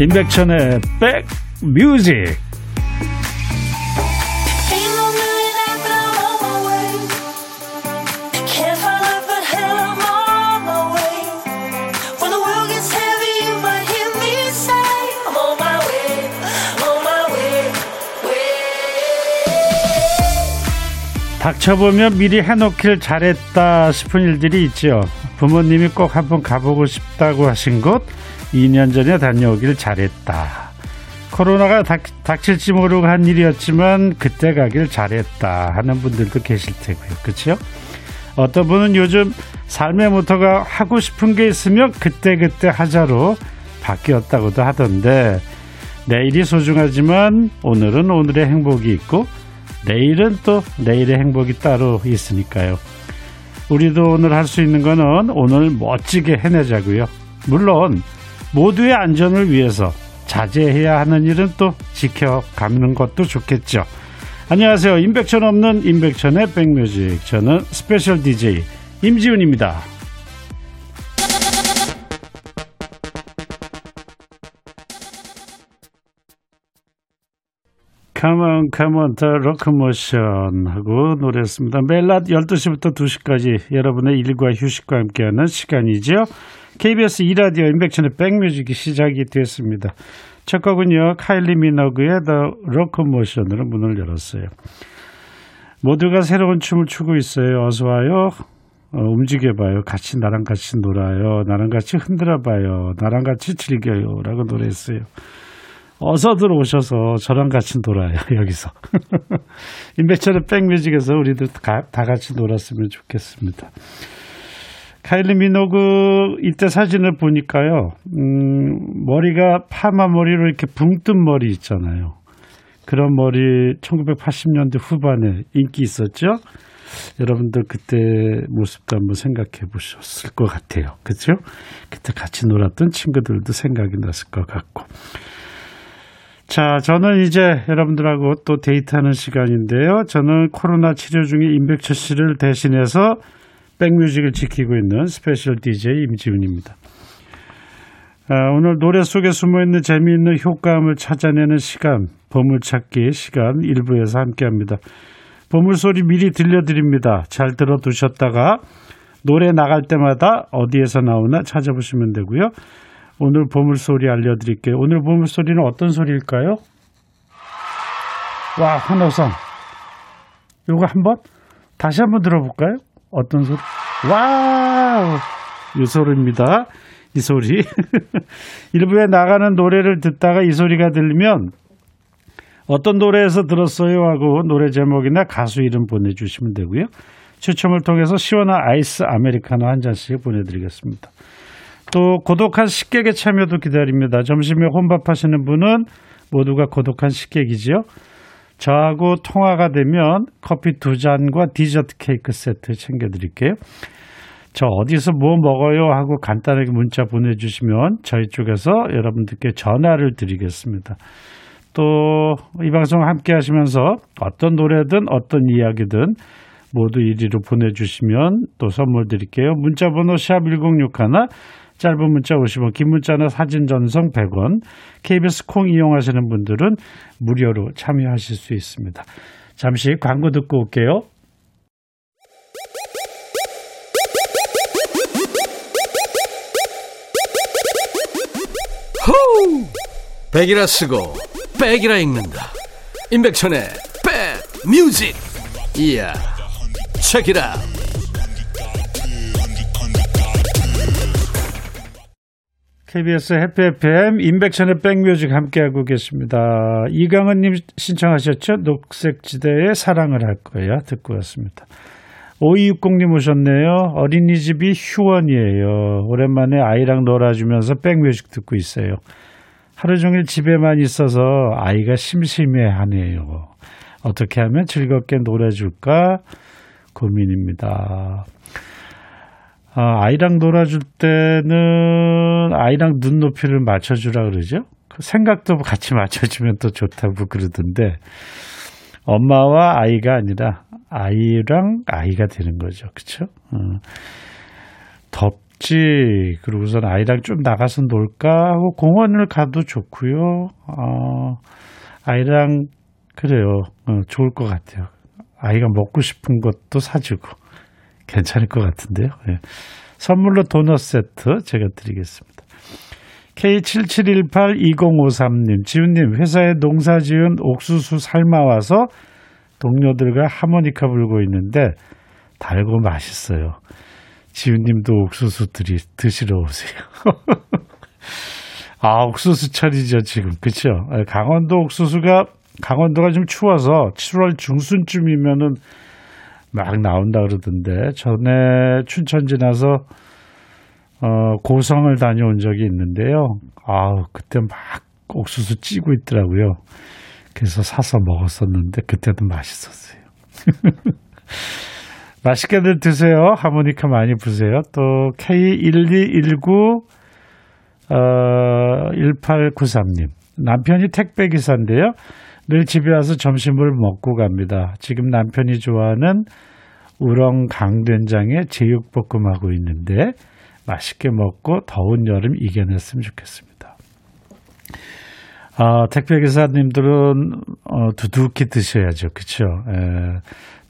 임백천의 백뮤직 닥쳐보면 미리 해놓길 잘했다 싶은 일들이 있죠. 부모님이 꼭 한번 가보고 싶다고 하신 곳 2년 전에 다녀오길 잘했다. 코로나가 닥, 닥칠지 모르고 한 일이었지만 그때 가길 잘했다 하는 분들도 계실 테고요. 그렇죠? 어떤 분은 요즘 삶의 모토가 하고 싶은 게 있으면 그때그때 하자로 바뀌었다고도 하던데 내일이 소중하지만 오늘은 오늘의 행복이 있고 내일은 또 내일의 행복이 따로 있으니까요. 우리도 오늘 할 수 있는 거는 오늘 멋지게 해내자고요. 물론 모두의 안전을 위해서 자제해야 하는 일은 또 지켜가는 것도 좋겠죠. 안녕하세요. 임백천 없는 임백천의 백뮤직. 저는 special DJ 임지훈입니다. Come the locomotion 하고 노래했습니다. 매일 낮 12시부터 2시까지 여러분의 일과 휴식과 함께하는 시간이죠. KBS 2라디오 인백천의 백뮤직이 시작이 됐습니다. 첫 곡은요, 카일리 미너그의 The Rockmotion으로 문을 열었어요. 모두가 새로운 춤을 추고 있어요. 어서 와요. 어, 움직여봐요. 같이 나랑 같이 놀아요. 나랑 같이 흔들어봐요. 나랑 같이 즐겨요. 라고 노래했어요. 어서 들어오셔서 저랑 같이 놀아요, 여기서. 인백천의 백뮤직에서 우리들 다, 다 같이 놀았으면 좋겠습니다. 카일리 미노그 이때 사진을 보니까요, 음, 머리가 파마 머리로 이렇게 붕 뜬 머리 있잖아요. 그런 머리 1980년대 후반에 인기 있었죠? 여러분들 그때 모습도 한번 생각해 보셨을 것 같아요. 그죠? 그때 같이 놀았던 친구들도 생각이 났을 것 같고. 자, 저는 이제 여러분들하고 또 데이트하는 시간인데요. 저는 코로나 치료 중에 임백철 씨를 대신해서 백뮤직을 지키고 있는 special DJ 임지훈입니다. 아, 오늘 노래 속에 숨어있는 재미있는 효과음을 찾아내는 시간, 보물찾기 시간 일부에서 함께합니다. 보물소리 미리 들려드립니다. 잘 들어두셨다가 노래 나갈 때마다 어디에서 나오나 찾아보시면 되고요. 오늘 보물소리 알려드릴게요. 오늘 보물소리는 어떤 소리일까요? 와, 환호성. 요거 한번 다시 한번 들어볼까요? 어떤 소리? 와우! 이 소리입니다. 이 소리. 일부에 나가는 노래를 듣다가 이 소리가 들리면 어떤 노래에서 들었어요 하고 노래 제목이나 가수 이름 보내주시면 되고요. 추첨을 통해서 시원한 아이스 아메리카노 한 잔씩 보내드리겠습니다. 또 고독한 식객의 참여도 기다립니다. 점심에 혼밥하시는 분은 모두가 고독한 식객이지요. 저하고 통화가 되면 커피 두 잔과 디저트 케이크 세트 챙겨드릴게요. 저 어디서 뭐 먹어요 하고 간단하게 문자 보내주시면 저희 쪽에서 여러분들께 전화를 드리겠습니다. 또 이 방송 함께 하시면서 어떤 노래든 어떤 이야기든 모두 이리로 보내주시면 또 선물 드릴게요. 문자 번호 샵 1061, 짧은 문자 50원, 긴 문자나 사진 전송 100원, KBS 콩 이용하시는 분들은 무료로 참여하실 수 있습니다. 잠시 광고 듣고 올게요. 호우! 백이라 쓰고 백이라 읽는다. 임백천의 백 뮤직. 이야. 체키라. KBS 해피 FM 임백천의 백뮤직 함께하고 계십니다. 이강은님 신청하셨죠? 녹색지대의 사랑을 할 거야 듣고 왔습니다. 5260님 오셨네요. 어린이집이 휴원이에요. 오랜만에 아이랑 놀아주면서 백뮤직 듣고 있어요. 하루 종일 집에만 있어서 아이가 심심해하네요. 어떻게 하면 즐겁게 놀아줄까 고민입니다. 아, 아이랑 놀아줄 때는 아이랑 눈높이를 맞춰주라 그러죠. 그 생각도 같이 맞춰주면 또 좋다고 그러던데 엄마와 아이가 아니라 아이랑 아이가 되는 거죠. 그렇죠? 어. 덥지. 그러고선 아이랑 좀 나가서 놀까 하고 공원을 가도 좋고요. 어, 아이랑 그래요. 어, 좋을 것 같아요. 아이가 먹고 싶은 것도 사주고 괜찮을 것 같은데요. 예. 선물로 도넛 세트 제가 드리겠습니다. K77182053님, 지훈님, 회사에 농사 지은 옥수수 삶아와서 동료들과 하모니카 불고 있는데 달고 맛있어요. 지훈님도 옥수수 드리, 드시러 오세요. 아, 옥수수철이죠, 지금. 그쵸? 예, 강원도 옥수수가, 강원도가 좀 추워서 7월 중순쯤이면은 막 나온다 그러던데, 전에 춘천 지나서, 어, 고성을 다녀온 적이 있는데요. 아 그때 막 옥수수 찌고 있더라고요. 그래서 사서 먹었었는데, 그때도 맛있었어요. 맛있게들 드세요. 하모니카 많이 부세요. 또, K1219, 어, 1893님. 남편이 택배 기사인데요. 늘 집에 와서 점심을 먹고 갑니다. 지금 남편이 좋아하는 우렁 강된장에 제육볶음하고 있는데 맛있게 먹고 더운 여름 이겨냈으면 좋겠습니다. 아, 택배 기사님들은 어, 두둑히 드셔야죠. 그렇죠?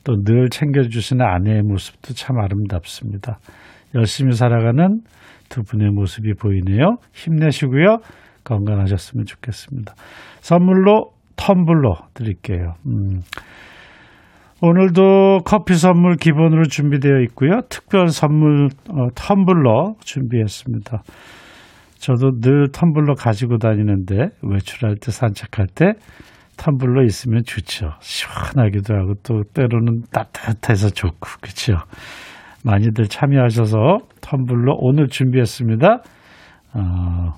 또 늘 챙겨주시는 아내의 모습도 참 아름답습니다. 열심히 살아가는 두 분의 모습이 보이네요. 힘내시고요. 건강하셨으면 좋겠습니다. 선물로 텀블러 드릴게요. 음. 오늘도 커피 선물 기본으로 준비되어 있고요. 특별 선물 어, 텀블러 준비했습니다. 저도 늘 텀블러 가지고 다니는데 외출할 때 산책할 때 텀블러 있으면 좋죠. 시원하기도 하고 또 때로는 따뜻해서 좋고 그렇죠. 많이들 참여하셔서 텀블러 오늘 준비했습니다. 어,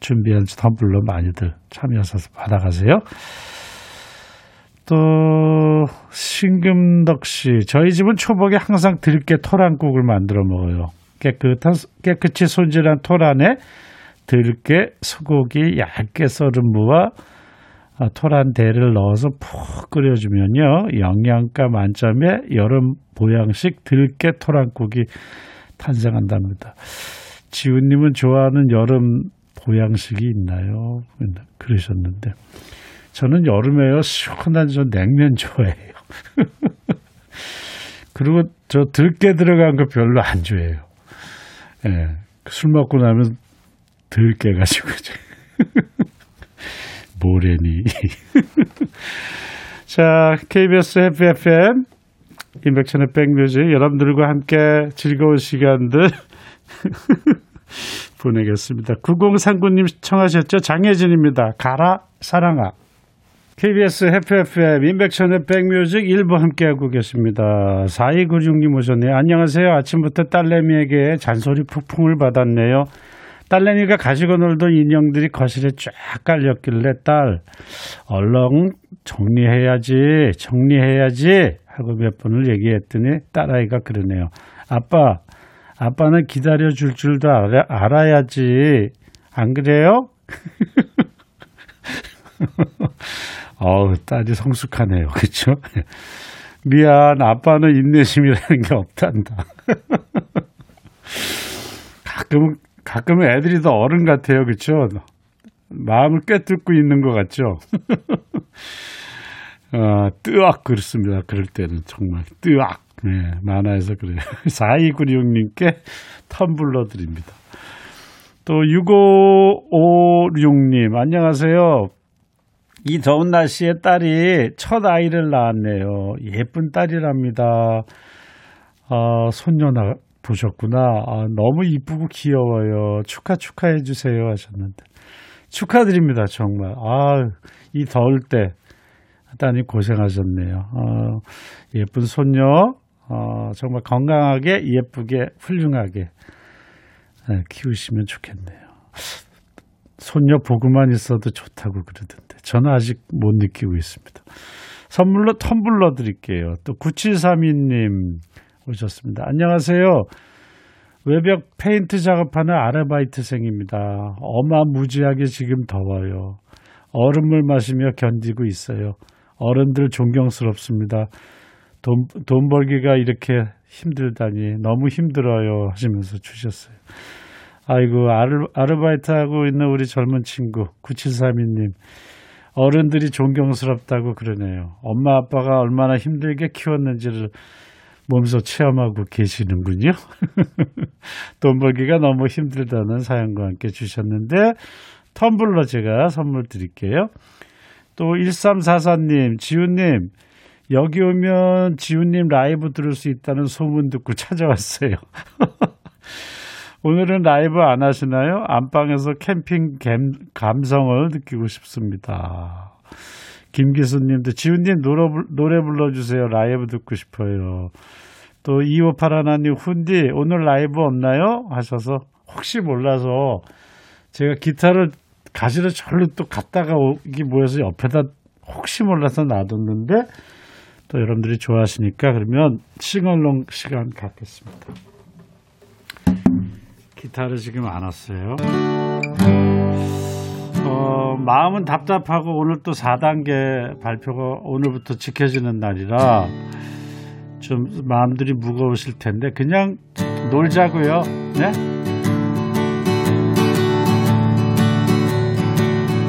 준비한 텀블러 많이들 참여하셔서 받아가세요. 또 신금덕 씨, 저희 집은 초복에 항상 들깨 토란국을 만들어 먹어요. 깨끗한 깨끗이 손질한 토란에 들깨, 소고기 얇게 썰은 무와 토란 대를 넣어서 푹 끓여주면요 영양가 만점의 여름 보양식 들깨 토란국이 탄생한답니다. 지훈님은 좋아하는 여름 보양식이 있나요? 그러셨는데 저는 여름에요 시원한 저 냉면 좋아해요. 그리고 저 들깨 들어간 거 별로 안 좋아해요. 예, 술 먹고 나면 들깨 가지고 모래니. 자, KBS 해피 FM 임백천의 백뮤직 여러분들과 함께 즐거운 시간들 보내겠습니다. 9039님 청하셨죠? 장혜진입니다. 가라 사랑아. KBS 해피 FM 임백천의 백뮤직 일부 함께하고 계십니다. 4296님 오셨네요. 안녕하세요. 아침부터 딸내미에게 잔소리 폭풍을 받았네요. 딸내미가 가지고 놀던 인형들이 거실에 쫙 깔렸길래 딸 얼렁 정리해야지 정리해야지 하고 몇 번을 얘기했더니 딸아이가 그러네요. 아빠 아빠는 기다려 줄 줄도 알아, 알아야지 안 그래요? 어우 딸이 성숙하네요. 그렇죠? 미안 아빠는 인내심이라는 게 없단다. 가끔은 가끔은 애들이 더 어른 같아요. 그렇죠? 마음을 꿰뚫고 있는 것 같죠? 어, 뜨악 그렇습니다. 그럴 때는 정말 뜨악. 네, 만화에서 그래요. 4296님께 텀블러 드립니다. 또 6556님 안녕하세요. 이 더운 날씨에 딸이 첫 아이를 낳았네요. 예쁜 딸이랍니다. 어, 손녀 나, 보셨구나. 아, 너무 이쁘고 귀여워요. 축하 축하해 주세요 하셨는데 축하드립니다 정말. 아, 이 더울 때 따님 고생하셨네요. 어, 예쁜 손녀 어, 정말 건강하게 예쁘게 훌륭하게 네, 키우시면 좋겠네요. 손녀 보고만 있어도 좋다고 그러던데 저는 아직 못 느끼고 있습니다. 선물로 텀블러 드릴게요. 또 9732님 오셨습니다. 안녕하세요. 외벽 페인트 작업하는 아르바이트생입니다. 어마무지하게 지금 더워요. 얼음물 마시며 견디고 있어요. 어른들 존경스럽습니다. 돈, 돈 벌기가 이렇게 힘들다니 너무 힘들어요 하시면서 주셨어요. 아이고 아르, 아르바이트 하고 있는 우리 젊은 친구 9732님 어른들이 존경스럽다고 그러네요. 엄마 아빠가 얼마나 힘들게 키웠는지를 몸소 체험하고 계시는군요. 돈 벌기가 너무 힘들다는 사연과 함께 주셨는데 텀블러 제가 선물 드릴게요. 또 1344님, 지훈님, 여기 오면 지훈님 라이브 들을 수 있다는 소문 듣고 찾아왔어요. 오늘은 라이브 안 하시나요? 안방에서 캠핑 갬, 감성을 느끼고 싶습니다. 김기수님도 지훈님 노래, 불- 노래 불러주세요. 라이브 듣고 싶어요. 또 2581님 훈디 오늘 라이브 없나요? 하셔서 혹시 몰라서 제가 기타를 가시를 절로 또 갔다가 오기 모여서 옆에다 혹시 몰라서 놔뒀는데 또 여러분들이 좋아하시니까 그러면 싱얼롱 시간 갖겠습니다. 기타를 지금 안 왔어요. 어, 마음은 답답하고 오늘 또 4단계 발표가 오늘부터 지켜지는 날이라 좀 마음들이 무거우실 텐데 그냥 놀자고요. 네?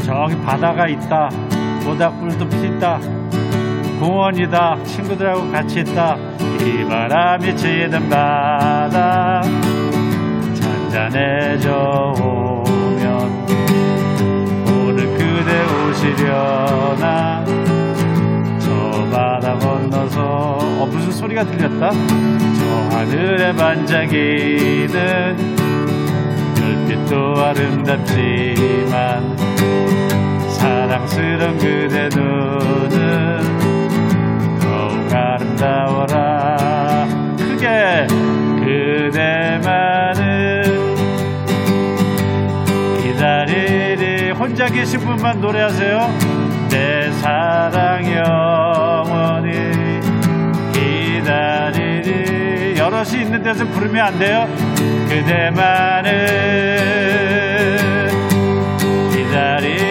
저기 바다가 있다. 모닥불도 피다. 공원이다. 친구들하고 같이 있다. 이 바람이 치는 바다. 잔잔해져 오면 오늘 그대 오시려나 저 바다 건너서 어 무슨 소리가 들렸다 저 하늘에 반짝이는 별빛도 아름답지만 사랑스런 그대 눈은 아름다워라. 크게 그대만을 기다리리 혼자 계신 분만 노래하세요. 내 사랑 영원히 기다리리. 여럿이 있는 데서 부르면 안 돼요? 그대만을 기다리리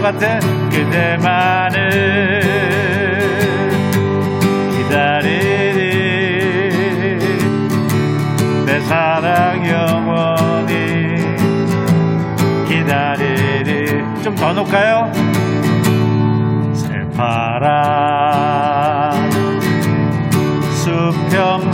것 같아 그대만을 기다리리 내 사랑 영원히 기다리리 좀더 놓을까요? 새파란 수평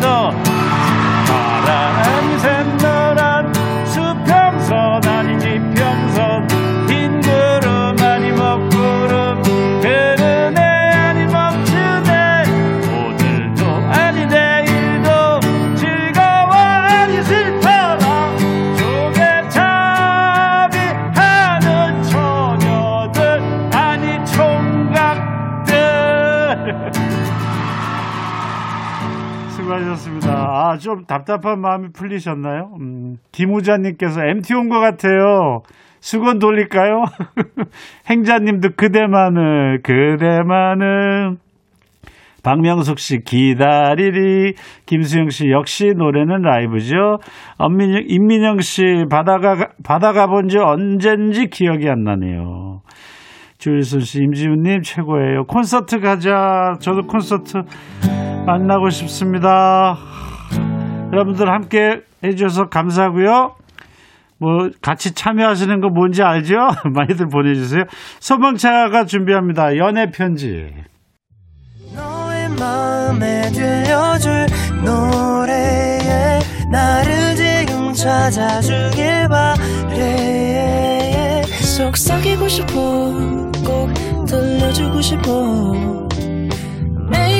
총 답답한 마음이 풀리셨나요? 음, 김우자님께서 MT 온 것 같아요. 수건 돌릴까요? 행자님도 그대만을, 그대만을. 박명숙 씨 기다리리 김수영 씨 역시 노래는 라이브죠. 엄민영 임민영 씨 바다가 바다가 본 지 언젠지 기억이 안 나네요. 주일순 씨 임지훈님 최고예요. 콘서트 가자. 저도 콘서트 만나고 싶습니다. 여러분들 함께 해주셔서 감사하고요. 뭐 같이 참여하시는 거 뭔지 알죠? 많이들 보내주세요. 소방차가 준비합니다. 연애 편지. 너의 마음에 들려줄 노래에 나를 지금 찾아주길 바래 속삭이고 싶어 꼭 들려주고 싶어 매우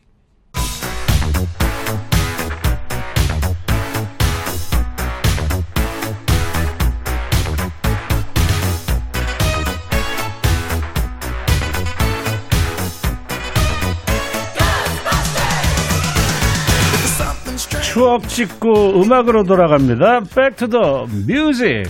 추억 찍고 음악으로 돌아갑니다. Back to the music.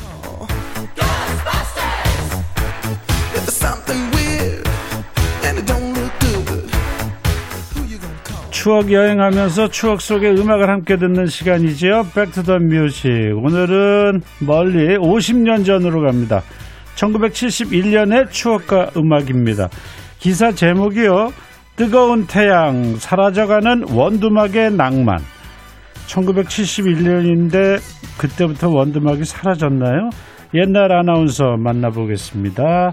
추억 여행하면서 추억 속의 음악을 함께 듣는 시간이지요. Back to the music. 오늘은 멀리 50년 전으로 갑니다. 1971년의 추억과 음악입니다. 기사 제목이요. 뜨거운 태양, 사라져가는 원두막의 낭만. 1971년인데 그때부터 원두막이 사라졌나요? 옛날 아나운서 만나보겠습니다.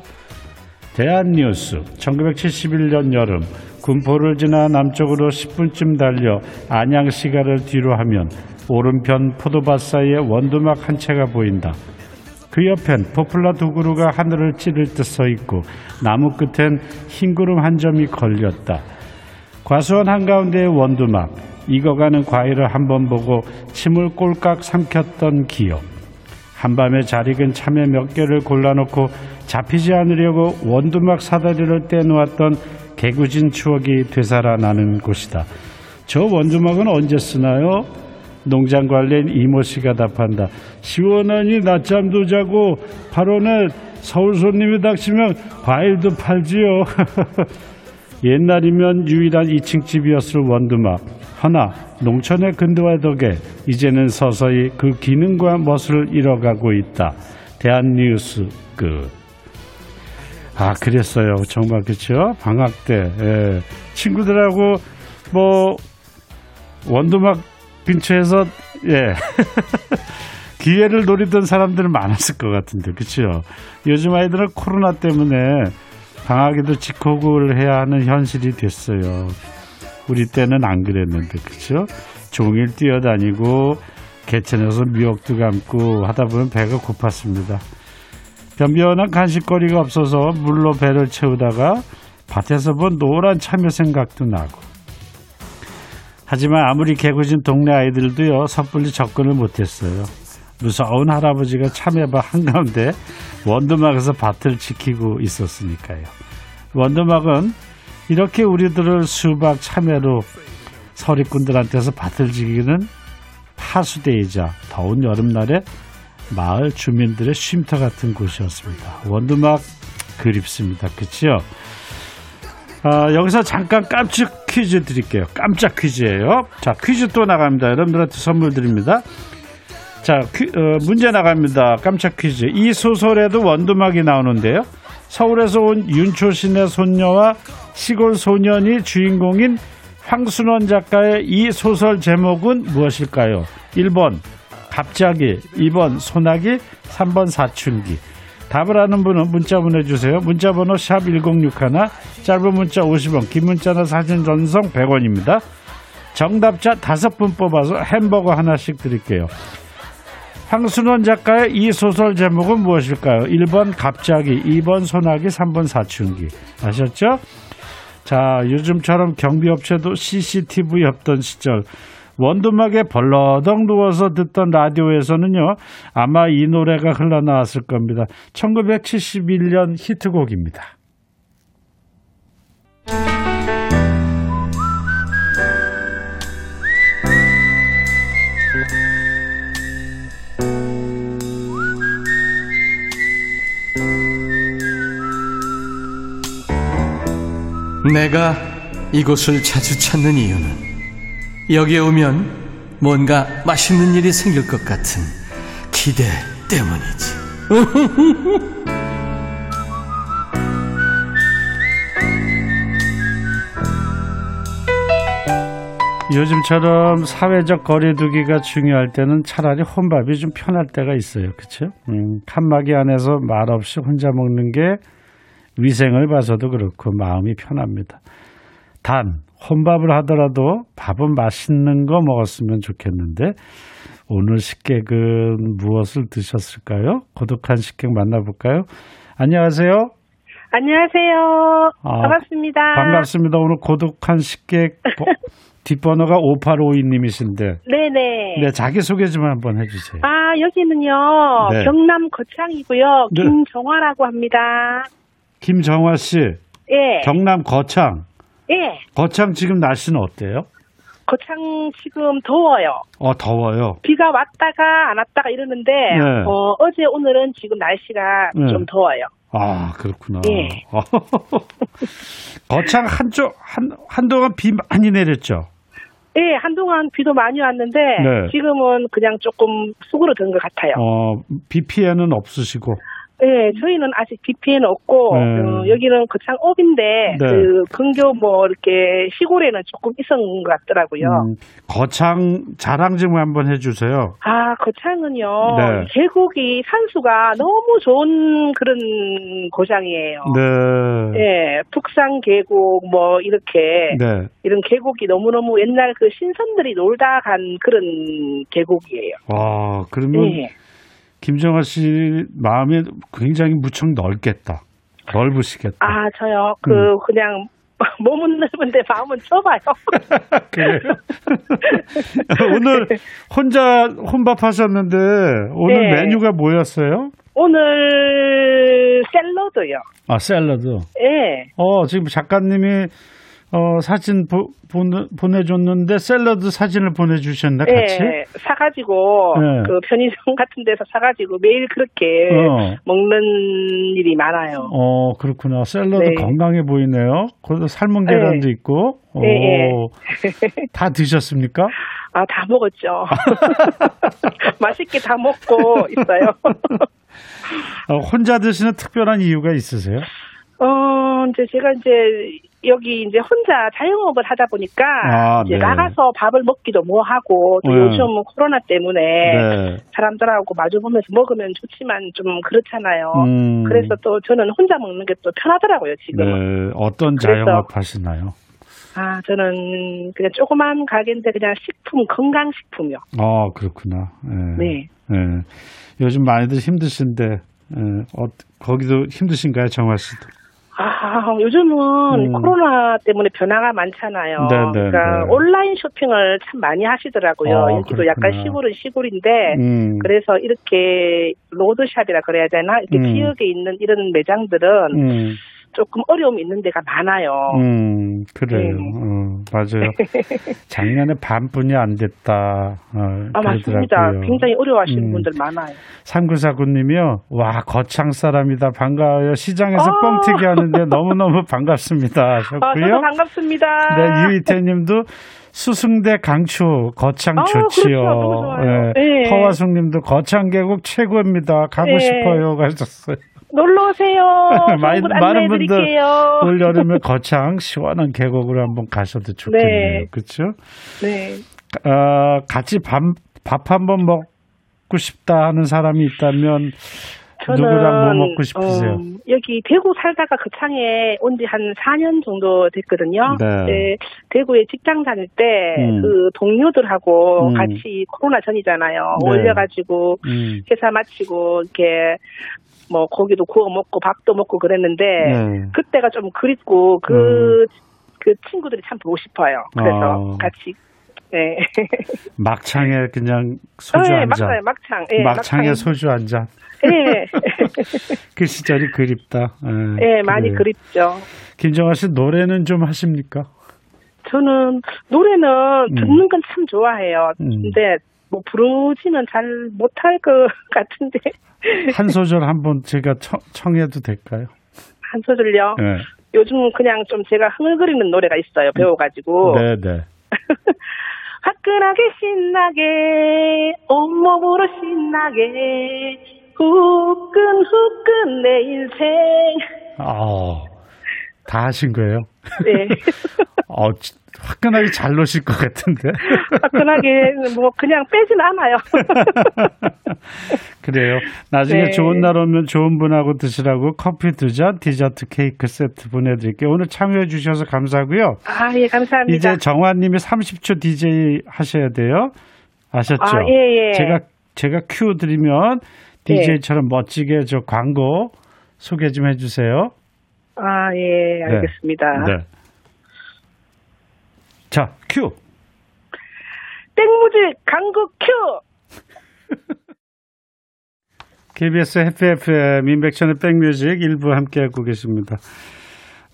대한뉴스 1971년 여름 군포를 지나 남쪽으로 10분쯤 달려 안양시가를 뒤로 하면 오른편 포도밭 사이에 원두막 한 채가 보인다. 그 옆엔 포플라 두 그루가 하늘을 찌를 듯 서 있고 나무 끝엔 흰 구름 한 점이 걸렸다. 과수원 한가운데의 원두막, 익어가는 과일을 한번 보고 침을 꼴깍 삼켰던 기억. 한밤에 잘 익은 참외 몇 개를 골라놓고 잡히지 않으려고 원두막 사다리를 떼놓았던 개구진 추억이 되살아나는 곳이다. 저 원두막은 언제 쓰나요? 농장 관리인 이모 씨가 답한다. 시원하니 낮잠도 자고 바로는 서울 손님이 닥치면 과일도 팔지요. 옛날이면 유일한 2층 집이었을 원두막. 하나 농촌의 근대화 덕에 이제는 서서히 그 기능과 멋을 잃어가고 있다. 대한뉴스 끝. 아 그랬어요. 정말 그렇죠. 방학 때 예. 친구들하고 뭐 원두막 근처에서 예 기회를 노리던 사람들은 많았을 것 같은데 그렇죠. 요즘 아이들은 코로나 때문에 방학에도 직콕을 해야 하는 현실이 됐어요. 우리 때는 안 그랬는데 그렇죠. 종일 뛰어다니고 개천에서 미역도 감고 하다 보면 배가 고팠습니다. 변변한 간식거리가 없어서 물로 배를 채우다가 밭에서 본 노란 참외 생각도 나고 하지만 아무리 개구진 동네 아이들도요 섣불리 접근을 못했어요. 무서운 할아버지가 참외밭 한가운데 원두막에서 밭을 지키고 있었으니까요. 원두막은 이렇게 우리들을 수박 참외로 서리꾼들한테서 밭을 지키는 하수대이자 더운 여름날에 마을 주민들의 쉼터 같은 곳이었습니다. 원두막 그립습니다. 그치요? 아, 여기서 잠깐 깜짝 퀴즈 드릴게요. 깜짝 퀴즈예요. 자, 퀴즈 또 나갑니다. 여러분들한테 선물 드립니다. 자, 퀴, 어, 문제 나갑니다. 깜짝 퀴즈. 이 소설에도 원두막이 나오는데요. 서울에서 온 윤초신의 손녀와 시골 소년이 주인공인 황순원 작가의 이 소설 제목은 무엇일까요? 1번 갑자기, 2번 소나기, 3번 사춘기. 답을 아는 분은 문자 보내주세요. 문자 번호 샵 1061, 짧은 문자 50원, 긴 문자나 사진 전송 100원입니다. 정답자 5분 뽑아서 햄버거 하나씩 드릴게요. 황순원 작가의 이 소설 제목은 무엇일까요? 1번 갑자기, 2번 소나기, 3번 사춘기. 아셨죠? 자, 요즘처럼 경비업체도 CCTV 없던 시절 원두막에 벌러덩 누워서 듣던 라디오에서는요, 아마 이 노래가 흘러나왔을 겁니다. 1971년 히트곡입니다. 내가 이곳을 자주 찾는 이유는 여기에 오면 뭔가 맛있는 일이 생길 것 같은 기대 때문이지. 요즘처럼 사회적 거리두기가 중요할 때는 차라리 혼밥이 좀 편할 때가 있어요. 그렇죠? 음, 칸막이 안에서 말없이 혼자 먹는 게 위생을 봐서도 그렇고 마음이 편합니다. 단 혼밥을 하더라도 밥은 맛있는 거 먹었으면 좋겠는데 오늘 식객은 무엇을 드셨을까요? 고독한 식객 만나볼까요? 안녕하세요. 안녕하세요. 아, 반갑습니다. 반갑습니다. 오늘 고독한 식객 버- 뒷번호가 5852님이신데 네네. 네, 자기소개 좀 한번 해주세요. 아, 여기는요, 네. 경남 거창이고요. 네. 김정화라고 합니다. 김정화 씨, 예. 경남 거창. 예. 거창 지금 날씨는 어때요? 거창 지금 더워요. 어, 더워요. 비가 왔다가 안 왔다가 이러는데, 네. 어, 어제 오늘은 지금 날씨가 네. 좀 더워요. 아, 그렇구나. 예. 거창 한쪽, 한, 한동안 비 많이 내렸죠? 예, 한동안 비도 많이 왔는데, 네. 지금은 그냥 조금 수그러든 것 같아요. 어, 비 피해는 없으시고. 예, 저희는 아직 비 피해는 없고 네. 어, 여기는 거창 읍인데 네. 그 근교 뭐 이렇게 시골에는 조금 있었는 것 같더라고요. 음, 거창 자랑 좀 한번 해주세요. 아, 거창은요. 네. 계곡이 산수가 너무 좋은 그런 고장이에요. 네. 예, 북산 계곡 뭐 이렇게 네. 이런 계곡이 너무 너무 옛날 그 신선들이 놀다 간 그런 계곡이에요. 와, 그러면 예. 김정아 씨 마음이 굉장히 무척 넓겠다. 넓으시겠다. 아, 저요. 그 음. 그냥 몸은 넓은데 마음은 좁아요. 그래요? 오늘 혼자 혼밥 하셨는데 오늘 네. 메뉴가 뭐였어요? 오늘 샐러드요. 아 샐러드. 예. 어 지금 작가님이 어, 사진 보, 보내, 줬는데 샐러드 사진을 보내주셨네 같이. 예, 사가지고 네. 그 편의점 같은 데서 사가지고 매일 그렇게 어. 먹는 일이 많아요. 어 그렇구나. 샐러드 네. 건강해 보이네요. 거기서 삶은 계란도 있고. 오, 네, 예. 다 드셨습니까? 아, 다 먹었죠. 맛있게 다 먹고 있어요. 어, 혼자 드시는 특별한 이유가 있으세요? 어, 이제 제가 이제 여기 이제 혼자 자영업을 하다 보니까 아, 이제 네. 나가서 밥을 먹기도 뭐 하고 또 네. 요즘은 코로나 때문에 네. 사람들하고 마주 보면서 먹으면 좋지만 좀 그렇잖아요. 음, 그래서 또 저는 혼자 먹는 게 또 편하더라고요, 지금은. 네, 어떤 자영업 하시나요? 아, 저는 그냥 조그만 가게인데 그냥 식품, 건강 식품이요. 어, 그렇구나. 예. 네. 예. 요즘 많이들 힘드신데, 예. 어, 거기도 힘드신가요, 정화 씨도? 아, 요즘은 음. 코로나 때문에 변화가 많잖아요. 네, 네, 그러니까 네. 온라인 쇼핑을 참 많이 하시더라고요. 어, 여기도 약간 그렇구나. 시골은 시골인데 음, 그래서 이렇게 로드샵이라 그래야 되나? 이렇게 음. 지역에 있는 이런 매장들은 음, 조금 어려움이 있는 데가 많아요. 음, 그래요. 네. 어, 맞아요. 작년에 반뿐이 안 됐다. 어, 아, 맞습니다. 굉장히 어려워하시는 음. 분들 많아요. 3949님이요. 와, 거창 사람이다. 반가워요. 시장에서 아. 뻥튀기 하는데 너무너무 반갑습니다. 아, 하셨고요. 저도 반갑습니다. 네, 유이태 님도 수승대 강추 거창 아, 좋지요. 그렇죠. 네. 허화숙 님도 거창 계곡 최고입니다. 가고 네. 싶어요. 가셨어요. 놀러 오세요. 많이- 많은 분들 안내해드릴게요. 올 여름에 거창 시원한 계곡으로 한번 가셔도 좋겠네요. 네. 그렇죠? 네. 어, 같이 밥, 밥 한번 먹고 싶다 하는 사람이 있다면 저는 누구랑 뭐 먹고 싶으세요? 어, 여기 대구 살다가 거창에 온 지 한 4년 정도 됐거든요. 네. 대구에 직장 다닐 때 음. 그 동료들하고 음. 같이 코로나 전이잖아요. 네. 올려가지고 음. 회사 마치고 이렇게 뭐 고기도 구워 먹고 밥도 먹고 그랬는데 네. 그때가 좀 그립고 그그 친구들이 참 보고 싶어요. 그래서 어. 같이 네. 막창에 그냥 소주 네, 한 잔. 막창, 막창. 예, 막창에 막창. 소주 한 잔. 예. 그 시절이 그립다. 예, 예, 많이 그래요. 그립죠. 김정아 씨 노래는 좀 하십니까? 저는 노래는 음. 듣는 건 참 좋아해요. 음. 근데 뭐 부르지는 잘 못할 것 같은데 한 소절 한번 제가 청, 청해도 될까요? 한 소절요. 네. 요즘 그냥 좀 제가 흥얼거리는 노래가 있어요. 배워가지고 네, 네. 화끈하게 신나게 온몸으로 신나게 후끈 후끈 내 인생. 아, 다 하신 거예요? 네. 어, 지- 화끈하게 잘 노실 것 같은데. 화끈하게 뭐 그냥 빼진 않아요. 그래요. 나중에 네. 좋은 날 오면 좋은 분하고 드시라고 커피 두 잔, 디저트 케이크 세트 보내드릴게요. 오늘 참여해 주셔서 감사하고요. 아, 예, 감사합니다. 이제 정화님이 30초 DJ 하셔야 돼요. 아셨죠? 아, 예, 예. 제가 제가 큐 드리면 DJ처럼 멋지게 저 광고 소개 좀 해주세요. 아, 예, 알겠습니다. 네. 자, 큐. 땡무지 강국 큐! KBS 해피 FM 인백션의 백뮤직 일부 함께하고 계십니다.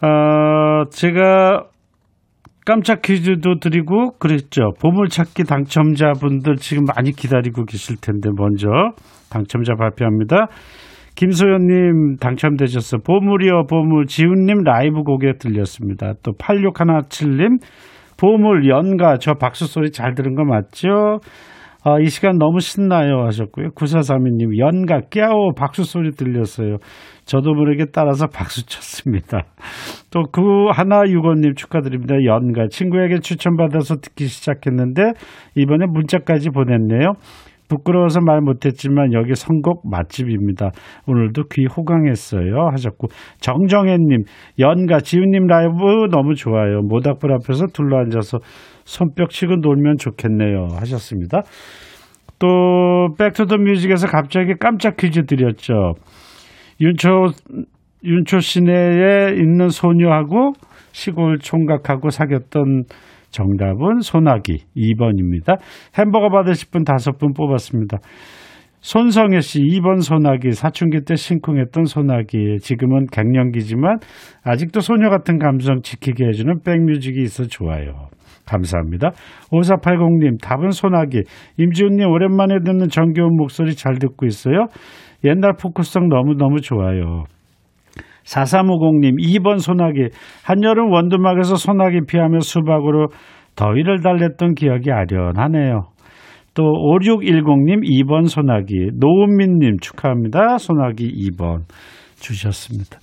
어, 제가 깜짝 퀴즈도 드리고 그랬죠. 보물찾기 당첨자분들 지금 많이 기다리고 계실 텐데 먼저 당첨자 발표합니다. 김소연님 당첨되셨어. 보물이요 보물 지훈님 라이브 곡에 들렸습니다. 또 8617님 보물 연가 저 박수 소리 잘 들은 거 맞죠? 아, 이 시간 너무 신나요 하셨고요. 9432님 연가 깨워 박수 소리 들렸어요. 저도 모르게 따라서 박수 쳤습니다. 또 그 하나 유고님 축하드립니다. 연가 친구에게 추천받아서 듣기 시작했는데 이번에 문자까지 보냈네요. 부끄러워서 말 못했지만 여기 선곡 맛집입니다. 오늘도 귀 호강했어요 하셨고 정정혜님 연가 지훈님 라이브 너무 좋아요. 모닥불 앞에서 둘러앉아서 손뼉 치고 놀면 좋겠네요 하셨습니다. 또 Back to the Music에서 갑자기 깜짝 퀴즈 드렸죠. 윤초 윤초 시내에 있는 소녀하고 시골 총각하고 사귀었던 정답은 소나기 2번입니다. 햄버거 받으실 분 다섯 분 뽑았습니다. 손성혜 씨 2번 소나기 사춘기 때 심쿵했던 소나기 지금은 갱년기지만 아직도 소녀 같은 감성 지키게 해주는 백뮤직이 있어 좋아요. 감사합니다. 5480님 답은 소나기 임지훈님 오랜만에 듣는 정겨운 목소리 잘 듣고 있어요. 옛날 포크송 너무너무 좋아요. 4350님 2번 소나기 한여름 원두막에서 소나기 피하며 수박으로 더위를 달랬던 기억이 아련하네요. 또 5610님 2번 소나기 노은민님 축하합니다. 소나기 2번 주셨습니다.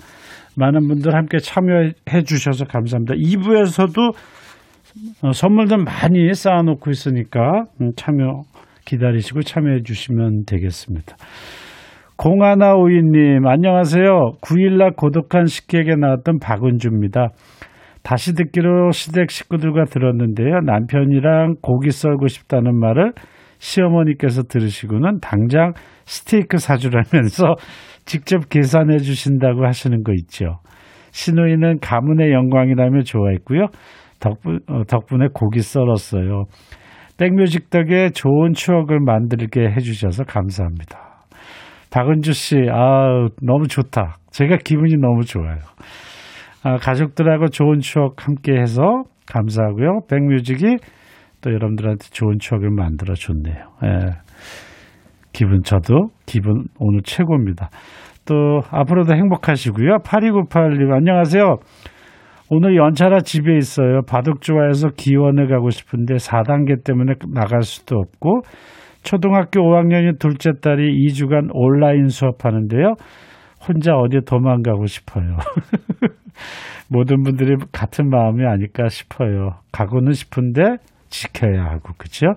많은 분들 함께 참여해 주셔서 감사합니다. 2부에서도 어, 선물들 많이 쌓아놓고 있으니까 음, 참여 기다리시고 참여해 주시면 되겠습니다. 공하나 오이님 안녕하세요. 9일날 고독한 식객에 나왔던 박은주입니다. 다시 듣기로 시댁 식구들과 들었는데요. 남편이랑 고기 썰고 싶다는 말을 시어머니께서 들으시고는 당장 스테이크 사주라면서 직접 계산해 주신다고 하시는 거 있죠. 시누이는 가문의 영광이라며 좋아했고요. 덕분, 어, 덕분에 고기 썰었어요. 백뮤직 덕에 좋은 추억을 만들게 해주셔서 감사합니다. 박은주 씨, 아 너무 좋다. 제가 기분이 너무 좋아요. 아, 가족들하고 좋은 추억 함께 해서 감사하고요. 백뮤직이 또 여러분들한테 좋은 추억을 만들어 줬네요. 예. 기분 저도 기분 오늘 최고입니다. 또 앞으로도 행복하시고요. 8298님 안녕하세요. 오늘 연차라 집에 있어요. 바둑 좋아해서 기원을 가고 싶은데 4단계 때문에 나갈 수도 없고 초등학교 5학년인 둘째 딸이 2주간 온라인 수업하는데요. 혼자 어디 도망가고 싶어요. 모든 분들이 같은 마음이 아닐까 싶어요. 가고는 싶은데 지켜야 하고 그죠?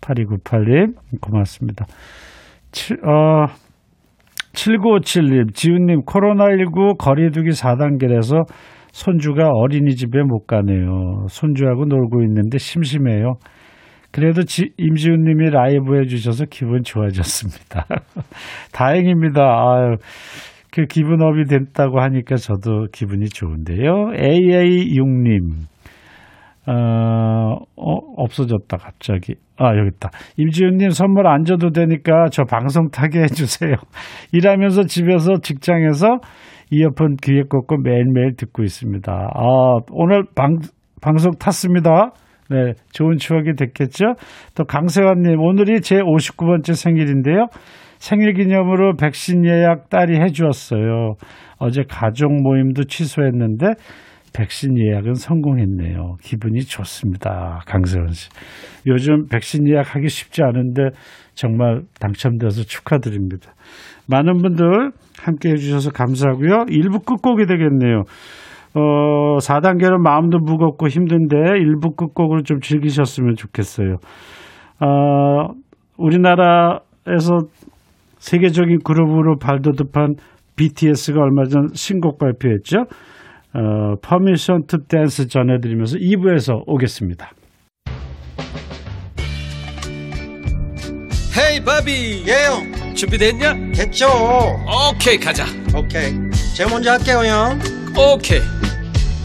8298님 고맙습니다. 7, 어, 7957님 지훈님 코로나19 거리두기 4단계라서 손주가 어린이집에 못 가네요. 손주하고 놀고 있는데 심심해요. 그래도 지, 임지훈님이 라이브 해주셔서 기분 좋아졌습니다. 다행입니다. 아유, 그 기분업이 됐다고 하니까 저도 기분이 좋은데요. AA6님. 어, 어, 없어졌다, 갑자기. 아, 여기 있다. 임지훈님 선물 안 줘도 되니까 저 방송 타게 해주세요. 일하면서 집에서 직장에서 이어폰 귀에 꽂고 매일매일 듣고 있습니다. 아, 오늘 방, 방송 탔습니다. 네, 좋은 추억이 됐겠죠? 또 강세환님, 오늘이 제 59번째 생일인데요. 생일 기념으로 백신 예약 딸이 해주었어요. 어제 가족 모임도 취소했는데 백신 예약은 성공했네요. 기분이 좋습니다. 강세원 씨. 요즘 백신 예약하기 쉽지 않은데 정말 당첨돼서 축하드립니다. 많은 분들 함께 해주셔서 감사하고요. 1부 끝곡이 되겠네요. 어, 4단계는 마음도 무겁고 힘든데 1부 끝곡을 좀 즐기셨으면 좋겠어요. 어, 우리나라에서 세계적인 그룹으로 발돋움한 BTS가 얼마 전 신곡 발표했죠. 어, Permission to Dance 전해드리면서 2부에서 오겠습니다. 헤이 바비 예요 준비됐냐? 됐죠 오케이 가자 오케이 제가 먼저 할게요 형 오케이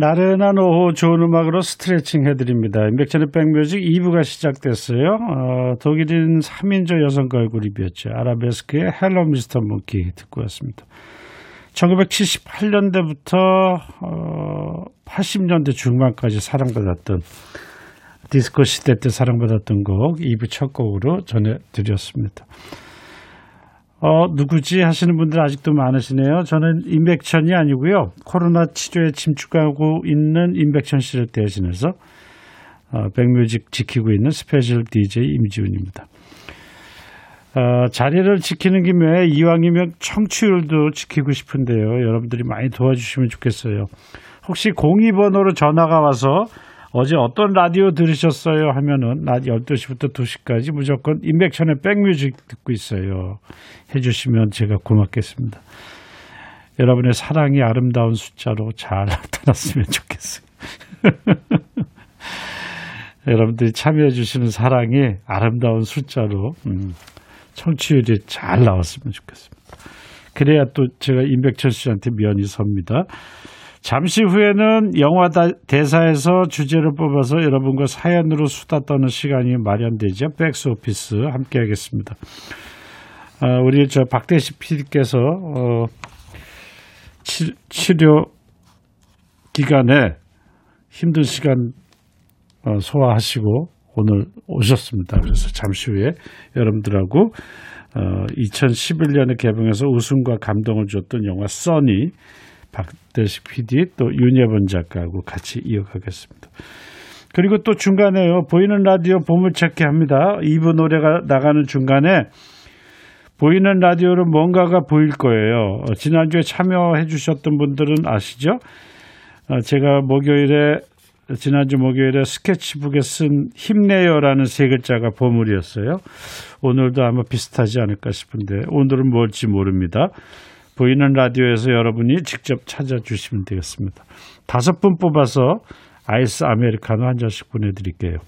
나른한 오후 좋은 음악으로 스트레칭 해드립니다. 임백천의 백뮤직 2부가 시작됐어요. 어, 독일인 3인조 여성 걸그룹이었죠. 아라베스크의 Hello Mr. Monkey 듣고 왔습니다. 1978년대부터 어, 80년대 중반까지 사랑받았던 디스코 시대 때 사랑받았던 곡 2부 첫 곡으로 전해드렸습니다. 어, 누구지 하시는 분들 아직도 많으시네요. 저는 임백천이 아니고요. 코로나 치료에 집중하고 있는 임백천 씨를 대신해서 어, 백뮤직 지키고 있는 special DJ 임지훈입니다. 어, 자리를 지키는 김에 이왕이면 청취율도 지키고 싶은데요. 여러분들이 많이 도와주시면 좋겠어요. 혹시 02번호로 전화가 와서 어제 어떤 라디오 들으셨어요 하면은 낮 12시부터 2시까지 무조건 임백천의 백뮤직 듣고 있어요. 해주시면 제가 고맙겠습니다. 여러분의 사랑이 아름다운 숫자로 잘 나타났으면 좋겠어요. 여러분들이 참여해 주시는 사랑이 아름다운 숫자로 음, 청취율이 잘 나왔으면 좋겠습니다. 그래야 또 제가 임백천 씨한테 면이 섭니다. 잠시 후에는 영화 다- 대사에서 주제를 뽑아서 여러분과 사연으로 수다 떠는 시간이 마련되죠. 백스 오피스 함께 하겠습니다. 아, 우리 저 박대식 PD께서 어, 치, 치료 기간에 힘든 시간 어, 소화하시고 오늘 오셨습니다. 그래서 잠시 후에 여러분들하고 어, 2011년에 개봉해서 웃음과 감동을 줬던 영화 써니 박대식 PD 또 윤여본 작가하고 같이 이어가겠습니다. 그리고 또 중간에요. 보이는 라디오 보물찾기 합니다. 2부 노래가 나가는 중간에 보이는 라디오로 뭔가가 보일 거예요. 어, 지난주에 참여해 주셨던 분들은 아시죠? 어, 제가 목요일에 지난주 목요일에 스케치북에 쓴 힘내요라는 세 글자가 보물이었어요. 오늘도 아마 비슷하지 않을까 싶은데 오늘은 뭘지 모릅니다. 보이는 라디오에서 여러분이 직접 찾아주시면 되겠습니다. 다섯 분 뽑아서 아이스 아메리카노 한 잔씩 보내드릴게요.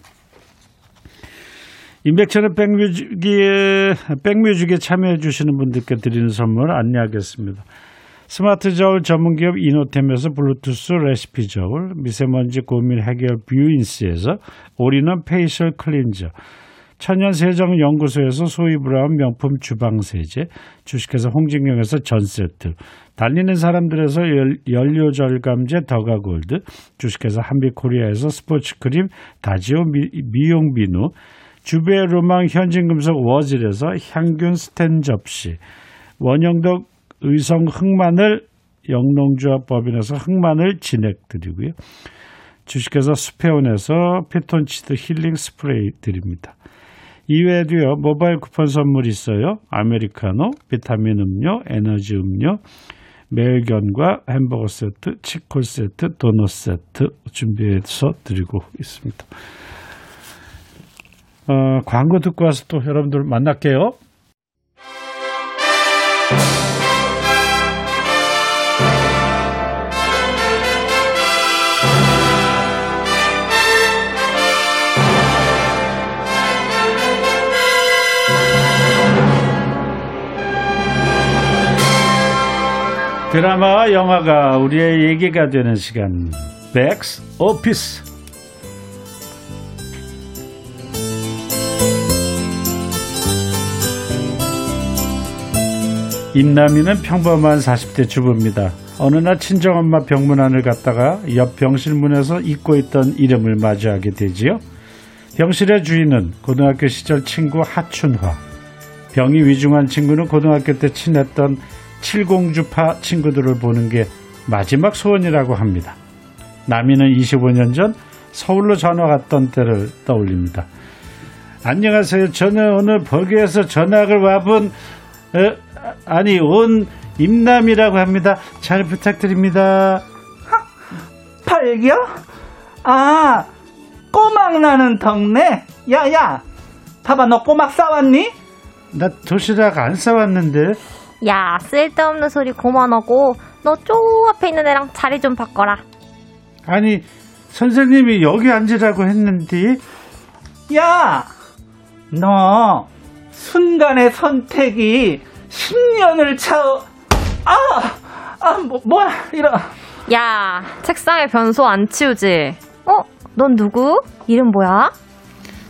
임백천의 백뮤직에, 백뮤직에 참여해 주시는 분들께 드리는 선물 안내하겠습니다. 스마트 저울 전문기업 이노템에서 블루투스 레시피 저울, 미세먼지 고민 해결 뷰인스에서 all-in-one facial cleanser, 천연 세정 연구소에서 소이브라운 명품 주방 세제, 주식회사 홍진경에서 전 세트, 달리는 사람들에서 열- 연료 절감제 더가골드, 주식회사 한빛코리아에서 스포츠 크림 다지오 미, 미용 비누, 주부의 로망 현진금속 워즐에서 항균 스텐 접시, 원용덕 의성 흑마늘 영농조합 법인에서 흑마늘 진액 드리고요. 주식회사 수페온에서 피톤치드 힐링 스프레이 드립니다. 이외에도요 모바일 쿠폰 선물 있어요. 아메리카노, 비타민 음료, 에너지 음료, 매일견과 햄버거 세트, 치킨 세트, 도넛 세트 준비해서 드리고 있습니다. 어, 광고 듣고 와서 또 여러분들 만날게요. 드라마와 영화가 우리의 얘기가 되는 시간 백스 오피스 임남이는 평범한 40대 주부입니다. 어느 날 친정엄마 병문안을 갔다가 옆 병실 문에서 잊고 있던 이름을 마주하게 되지요. 병실의 주인은 고등학교 시절 친구 하춘화. 병이 위중한 친구는 고등학교 때 친했던 칠공주파 친구들을 보는 게 마지막 소원이라고 합니다. 남이는 25년 전 서울로 전화 갔던 때를 떠올립니다. 안녕하세요. 저는 오늘 벌교에서 전학을 와본 에, 아니 온 임남이라고 합니다. 잘 부탁드립니다. 팔겨? 아, 꼬막 나는 덕네? 야, 야, 봐봐, 너 꼬막 싸왔니? 나 도시락 안 싸왔는데 야, 쓸데없는 소리 그만하고 너 쪼 앞에 있는 애랑 자리 좀 바꿔라. 아니 선생님이 여기 앉으라고 했는데 야, 너 순간의 선택이 10년을 차오. 아, 아, 뭐, 뭐야, 이런. 야, 책상에 변소 안 치우지? 어? 넌 누구? 이름 뭐야?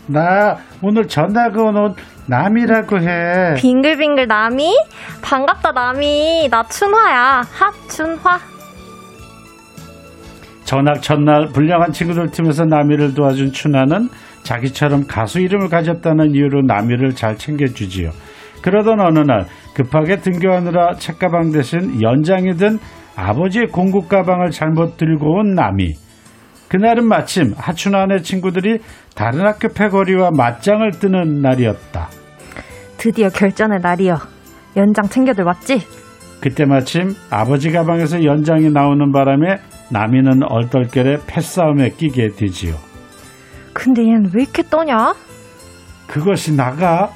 나 오늘 전학 온 남이라고 해. 빙글빙글 남이? 반갑다 남이. 나 춘화야. 핫춘화. 전학 첫날 불량한 친구들 팀에서 남이를 도와준 춘하는 자기처럼 가수 이름을 가졌다는 이유로 남이를 잘 챙겨주지요. 그러던 어느 날 급하게 등교하느라 책가방 대신 연장이 든 아버지의 공국 가방을 잘못 들고 온 남이. 그날은 마침 하춘환의 친구들이 다른 학교 패거리와 맞짱을 뜨는 날이었다. 드디어 결전의 날이여. 연장 챙겨들 왔지? 그때 마침 아버지 가방에서 연장이 나오는 바람에 남이는 얼떨결에 패싸움에 끼게 되지요. 근데 얘는 왜 이렇게 떠냐? 그것이 나가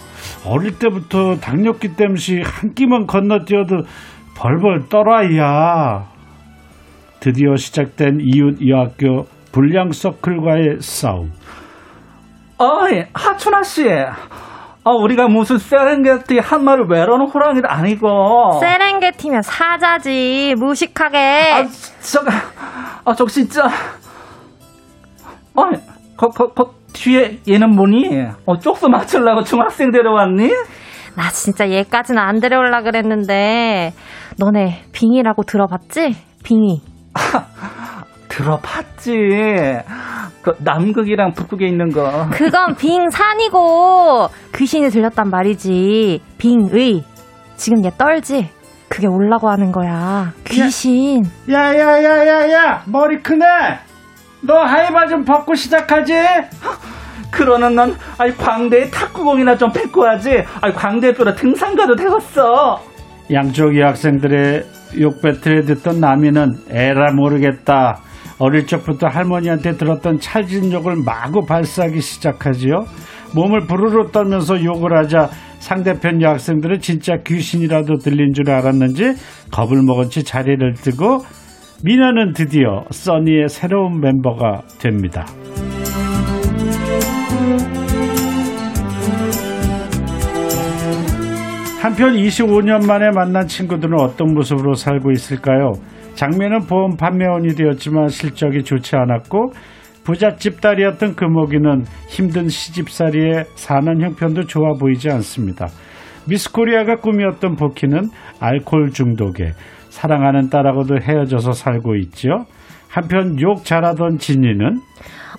어릴 때부터 당뇨기 때문에 한 끼만 건너뛰어도 벌벌 떨어야. 드디어 시작된 이웃 여학교 불량 서클과의 싸움. 어이, 하춘아 씨. 어, 우리가 무슨 세렝게티 한 마리 외로는 호랑이도 아니고. 세렝게티면 사자지. 무식하게. 아, 저가, 아, 저 진짜. 어이, 거, 거, 거, 뒤에 얘는 뭐니? 어, 쪽수 맞추려고 중학생 데려왔니? 나 진짜 얘까지는 안 데려올라 그랬는데 너네 빙이라고 들어봤지? 빙이 들어봤지. 그 남극이랑 북극에 있는 거. 그건 빙산이고 귀신이 들렸단 말이지 빙의 지금 얘 떨지? 그게 올라고 하는 거야 귀신 야야야야야 머리 크네. 너 하이바 좀 벗고 시작하지. 그러는 넌, 아이, 광대에 탁구공이나 좀 뱉고 하지. 아이, 광대뼈라 등산 가도 되겠어. 양쪽 여학생들의 욕 배틀에 듣던 남이는 에라 모르겠다. 어릴 적부터 할머니한테 들었던 찰진 욕을 마구 발사하기 시작하지요. 몸을 부르르 떨면서 욕을 하자 상대편 여학생들은 진짜 귀신이라도 들린 줄 알았는지 겁을 먹은 채 자리를 뜨고 미나는 드디어 써니의 새로운 멤버가 됩니다. 한편 25년 만에 만난 친구들은 어떤 모습으로 살고 있을까요? 장면은 보험 판매원이 되었지만 실적이 좋지 않았고 부잣집 딸이었던 금옥이는 힘든 시집살이에 사는 형편도 좋아 보이지 않습니다. 미스코리아가 꿈이었던 보키는 알코올 중독에 사랑하는 딸하고도 헤어져서 살고 있죠. 한편 욕 잘하던 진이는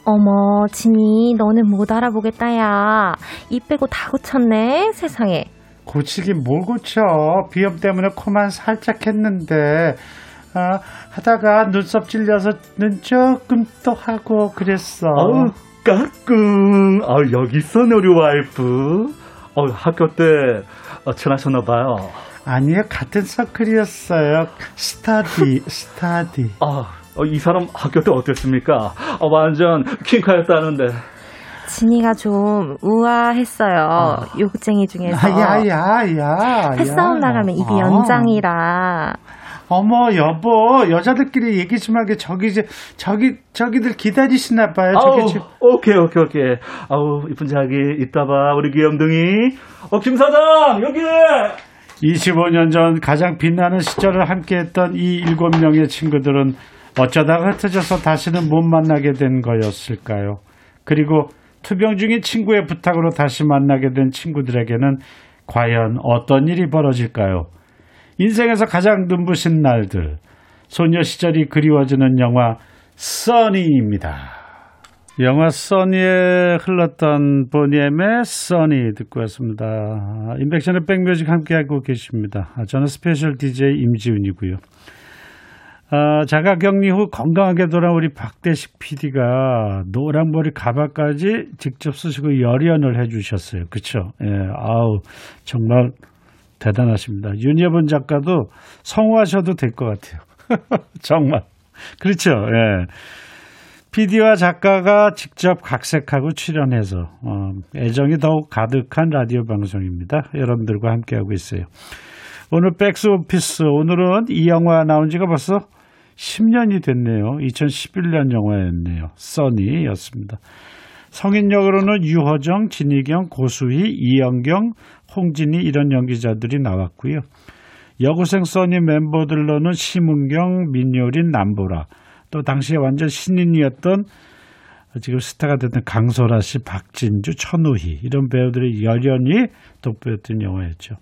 어머 진이 너는 못 알아보겠다 야이 빼고 다 고쳤네 세상에 고치긴 뭘 고쳐 비염 때문에 코만 살짝 했는데 아, 하다가 눈썹 찔려서 눈 조금 또 하고 그랬어 아우 까꿍 아 여기 있어 우리 와이프 어 학교 때 어, 친하셨나 봐요 아니요, 같은 서클이었어요. 스타디, 스타디. 아, 어, 이 사람 학교 때 어땠습니까? 아, 완전 킹카였다는데. 진이가 좀 우아했어요. 욕쟁이 중에서. 아, 야, 야, 야. 패싸움 야. 나가면 입이 아. 연장이라. 어머, 여보, 여자들끼리 얘기 좀 하게. 저기, 이제, 저기, 저기들 기다리시나 봐요. 저기, 아우, 저- 오케이, 오케이, 오케이. 아우, 이쁜 자기, 이따 봐, 우리 귀염둥이. 어, 김 사장, 여기! 25년 전 가장 빛나는 시절을 함께했던 이 일곱 명의 친구들은 어쩌다가 흩어져서 다시는 못 만나게 된 거였을까요? 그리고 투병 중인 친구의 부탁으로 다시 만나게 된 친구들에게는 과연 어떤 일이 벌어질까요? 인생에서 가장 눈부신 날들, 소녀 시절이 그리워지는 영화 써니입니다. 영화 써니에 흘렀던 보니엠의 Sunny 듣고 왔습니다. 임백천의 백뮤직 함께하고 계십니다. 아, 저는 special DJ 임지훈이고요. 아, 자가격리 후 건강하게 돌아온 우리 박대식 PD가 노랑머리 가발까지 직접 쓰시고 열연을 해주셨어요. 그쵸? 예, 아우, 정말 대단하십니다. 윤여본 작가도 성우하셔도 될 것 같아요. 정말. 그렇죠. 예. PD와 작가가 직접 각색하고 출연해서 어, 애정이 더욱 가득한 라디오 방송입니다. 여러분들과 함께하고 있어요. 오늘 백스 오피스 오늘은 이 영화 나온 지가 벌써 10년이 됐네요. 2011년 영화였네요. 써니였습니다. 성인 역으로는 유허정, 진희경, 고수희, 이영경, 홍진희 이런 연기자들이 나왔고요. 여고생 써니 멤버들로는 심은경, 민효린, 남보라 또 당시에 완전 신인이었던 지금 스타가 됐던 강소라 씨, 박진주, 천우희 이런 배우들의 열연이 돋보였던 영화였죠.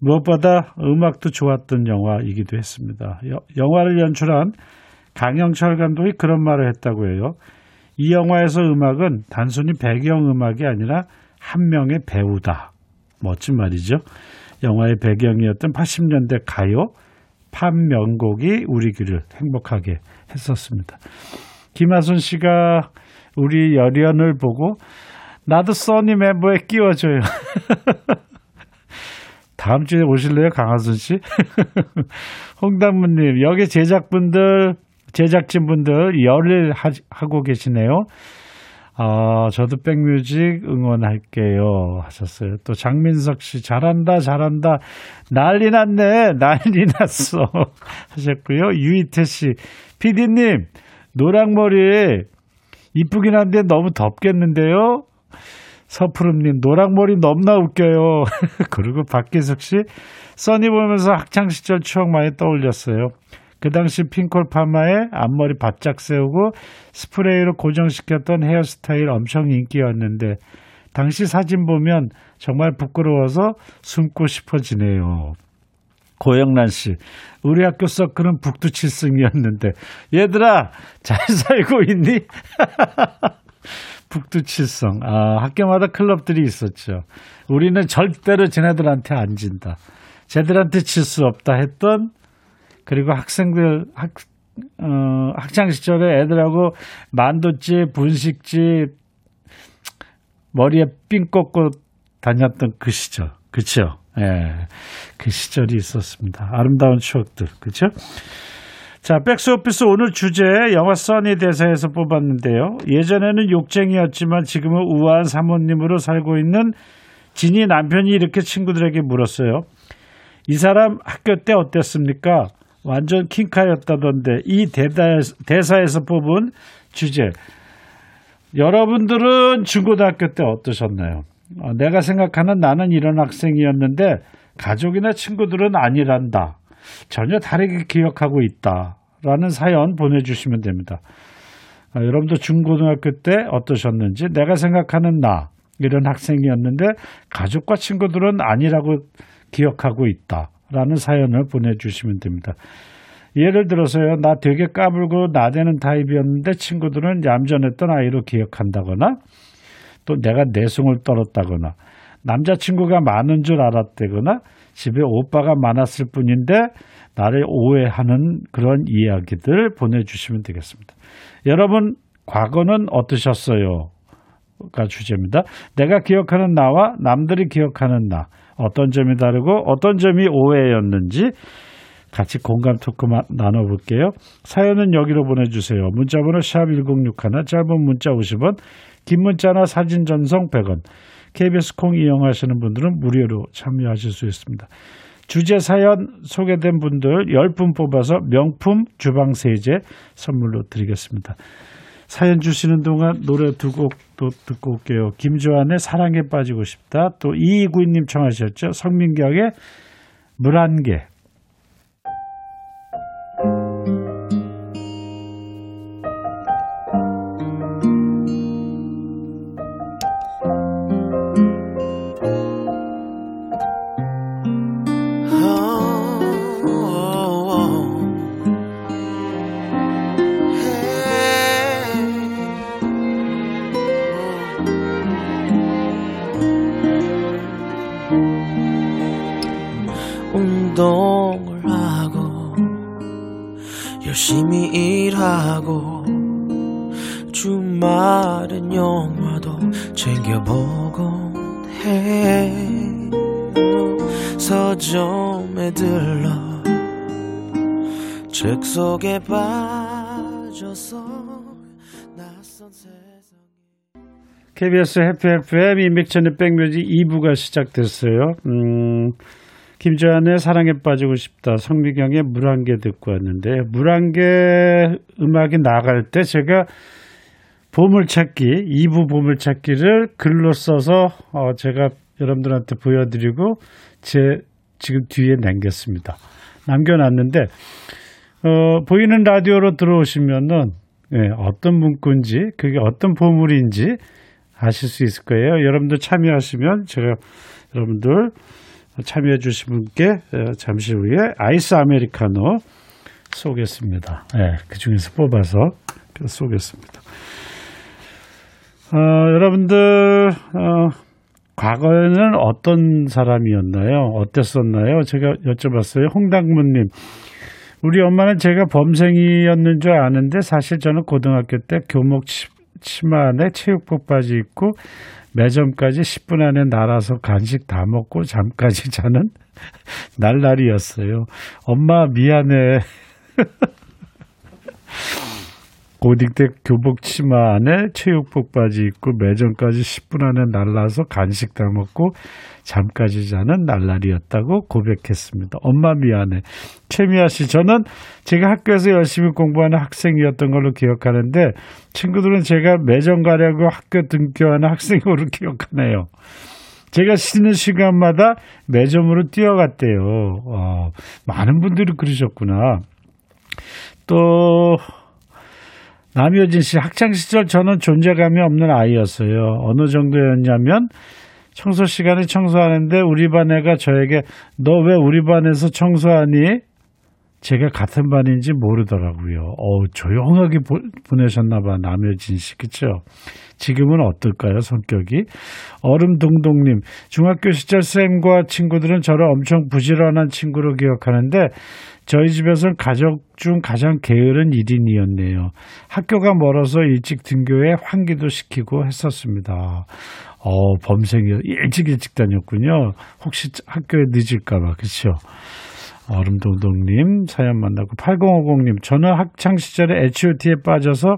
무엇보다 음악도 좋았던 영화이기도 했습니다. 여- 영화를 연출한 강영철 감독이 그런 말을 했다고 해요. 이 영화에서 음악은 단순히 배경 음악이 아니라 한 명의 배우다. 멋진 말이죠. 영화의 배경이었던 80년대 가요, 팝 명곡이 우리 귀를 행복하게 했었습니다. 김하순 씨가 우리 열연을 보고 나도 써니 멤버에 끼워줘요. 다음 주에 오실래요, 강하순 씨? 홍당무님, 여기 제작분들, 제작진분들 열일 하, 하고 계시네요. 아, 저도 백뮤직 응원할게요. 하셨어요. 또 장민석 씨, 잘한다, 잘한다. 난리 났네, 난리 났어. 하셨고요. 유이태 씨, 피디님, 노랑머리 이쁘긴 한데 너무 덥겠는데요? 서푸름님, 노랑머리 넘나 웃겨요. 그리고 박기석 씨, 써니 보면서 학창시절 추억 많이 떠올렸어요. 그 당시 핑클 파마에 앞머리 바짝 세우고 스프레이로 고정시켰던 헤어스타일 엄청 인기였는데 당시 사진 보면 정말 부끄러워서 숨고 싶어지네요. 고영란 씨, 우리 학교 서클은 북두칠성이었는데 얘들아 잘 살고 있니? 북두칠성. 아, 학교마다 클럽들이 있었죠. 우리는 절대로 쟤네들한테 안 진다. 쟤들한테 질수 없다 했던 그리고 학생들 학 어, 학창 시절에 애들하고 만두집, 분식집 머리에 삥 꽂고 다녔던 그 시절. 그쵸? 예. 그 시절이 있었습니다. 아름다운 추억들. 그쵸? 자, 백스오피스 오늘 주제 영화 써니 대사에서 뽑았는데요. 예전에는 욕쟁이였지만 지금은 우아한 사모님으로 살고 있는 진이 남편이 이렇게 친구들에게 물었어요. 이 사람 학교 때 어땠습니까? 완전 킹카였다던데 이 대사에서, 대사 에서 뽑은 주제. 여러분들은 중고등학교 때 어떠셨나요? 어, 내가 생각하는 나는 이런 학생이었는데 가족이나 친구들은 아니란다. 전혀 다르게 기억하고 있다. 라는 사연 보내주시면 됩니다. 아, 여러분도 중고등학교 때 어떠셨는지 내가 생각하는 나 이런 학생이었는데 가족과 친구들은 아니라고 기억하고 있다. 라는 사연을 보내주시면 됩니다. 예를 들어서요, 나 되게 까불고 나대는 타입이었는데 친구들은 얌전했던 아이로 기억한다거나 또 내가 내숭을 떨었다거나 남자친구가 많은 줄 알았다거나 집에 오빠가 많았을 뿐인데 나를 오해하는 그런 이야기들 보내주시면 되겠습니다. 여러분, 과거는 어떠셨어요? 가 주제입니다. 내가 기억하는 나와 남들이 기억하는 나. 어떤 점이 다르고 어떤 점이 오해였는지 같이 공감 토크 마- 나눠볼게요. 사연은 여기로 보내주세요. 문자번호 샵 1061, 짧은 문자 50원, 긴 문자나 사진 전송 100원. KBS 콩 이용하시는 분들은 무료로 참여하실 수 있습니다. 주제 사연 소개된 분들 10분 뽑아서 명품 주방 세제 선물로 드리겠습니다. 사연 주시는 동안 노래 두 곡 또 듣고 올게요. 김조한의 사랑에 빠지고 싶다. 또 이구이님 청하셨죠. 성민경의 물한 개. KBS 해피 FM 인백천의 백뮤직 2부가 시작됐어요. 음, 김조한의 사랑에 빠지고 싶다. 성미경의 물한개 듣고 왔는데 물한개 음악이 나갈 때 제가 보물찾기 2부 보물찾기를 글로 써서 어, 제가 여러분들한테 보여드리고 제 지금 뒤에 남겼습니다. 남겨놨는데 어, 보이는 라디오로 들어오시면은 예, 어떤 문구인지 그게 어떤 보물인지 아실 수 있을 거예요. 여러분들 참여하시면 제가 여러분들 참여해 주신 분께 어, 잠시 후에 아이스 아메리카노 쏘겠습니다. 예, 그 중에서 뽑아서 쏘겠습니다. 어, 여러분들 어, 과거에는 어떤 사람이었나요? 어땠었나요? 제가 여쭤봤어요. 홍당무님. 우리 엄마는 제가 범생이었는 줄 아는데 사실 저는 고등학교 때 교목 치, 치마 안에 체육복 바지 입고 매점까지 10분 안에 날아서 간식 다 먹고 잠까지 자는 날날이었어요. 엄마 미안해. 때 교복 치마 안에 체육복 바지 입고 매점까지 10분 안에 날라서 간식 다 먹고 잠까지 자는 날라리였다고 고백했습니다. 엄마 미안해. 최미아 씨, 저는 제가 학교에서 열심히 공부하는 학생이었던 걸로 기억하는데 친구들은 제가 매점 가려고 학교 등교하는 학생으로 기억하네요. 제가 쉬는 시간마다 매점으로 뛰어갔대요. 어, 많은 분들이 그러셨구나. 또 남효진 씨 학창 시절 저는 존재감이 없는 아이였어요. 어느 정도였냐면 청소 시간에 청소하는데 우리 반 애가 저에게 너 왜 우리 반에서 청소하니? 제가 같은 반인지 모르더라고요. 어 조용하게 보, 보내셨나 봐 남효진 씨 그쵸? 지금은 어떨까요 성격이? 얼음동동님 중학교 시절 쌤과 친구들은 저를 엄청 부지런한 친구로 기억하는데 저희 집에서는 가족 중 가장 게으른 1인이었네요. 학교가 멀어서 일찍 등교해 환기도 시키고 했었습니다. 어, 범생이 일찍 일찍 다녔군요. 혹시 학교에 늦을까봐, 그쵸? 얼음동동님 사연 만나고 8050님 저는 학창 시절에 H.O.T에 빠져서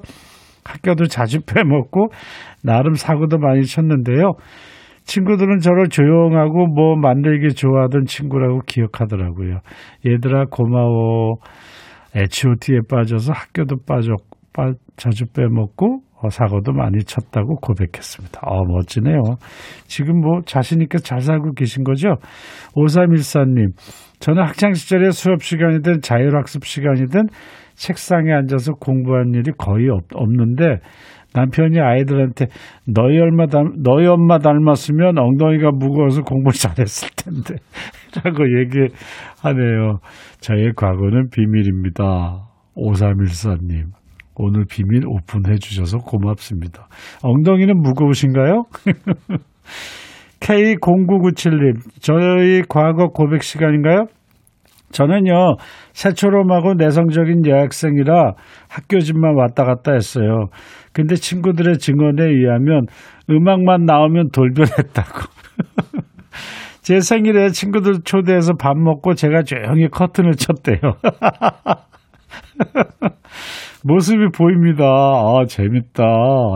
학교도 자주 빼먹고 나름 사고도 많이 쳤는데요. 친구들은 저를 조용하고 뭐 만들기 좋아하던 친구라고 기억하더라고요. 얘들아 고마워. H.O.T에 빠져서 학교도 빠져 빠, 자주 빼먹고 어, 사고도 많이 쳤다고 고백했습니다. 어, 멋지네요. 지금 뭐 자신있게 잘 살고 계신 거죠? 5314님, 저는 학창시절에 수업 시간이든 자율학습 시간이든 책상에 앉아서 공부한 일이 거의 없, 없는데 남편이 아이들한테 너희 엄마, 닮, 너희 엄마 닮았으면 엉덩이가 무거워서 공부 잘했을 텐데 라고 얘기하네요. 저의 과거는 비밀입니다. 5314님. 오늘 비밀 오픈해 주셔서 고맙습니다. 엉덩이는 무거우신가요? K0997님, 저희 과거 고백 시간인가요? 저는요, 새초롬하고 내성적인 여학생이라 학교 집만 왔다 갔다 했어요. 근데 친구들의 증언에 의하면 음악만 나오면 돌변했다고. 제 생일에 친구들 초대해서 밥 먹고 제가 조용히 커튼을 쳤대요. 모습이 보입니다. 아, 재밌다.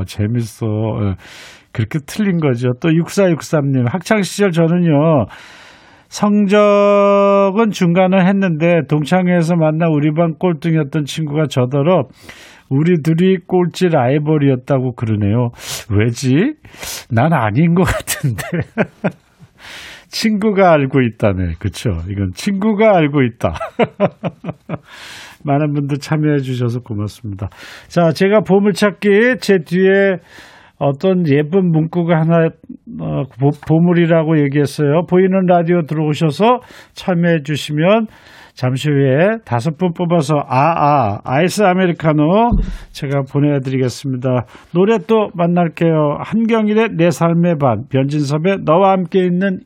재밌어. 예. 그렇게 틀린 거죠. 또 6463님, 학창시절 저는요, 성적은 중간을 했는데 동창회에서 만나 우리 반 꼴등이었던 친구가 저더러 우리 둘이 꼴찌 라이벌이었다고 그러네요. 왜지? 난 아닌 것 같은데. 친구가 알고 있다네. 그쵸? 이건 친구가 알고 있다. 많은 분들 참여해 주셔서 고맙습니다. 자, 제가 보물찾기 제 뒤에 어떤 예쁜 문구가 하나 어, 보, 보물이라고 얘기했어요. 보이는 라디오 들어오셔서 참여해 주시면 잠시 후에 다섯 분 뽑아서 아아 아이스 아메리카노 제가 보내드리겠습니다. 노래 또 만날게요. 한경일의 내 삶의 반 변진섭의 너와 함께 있는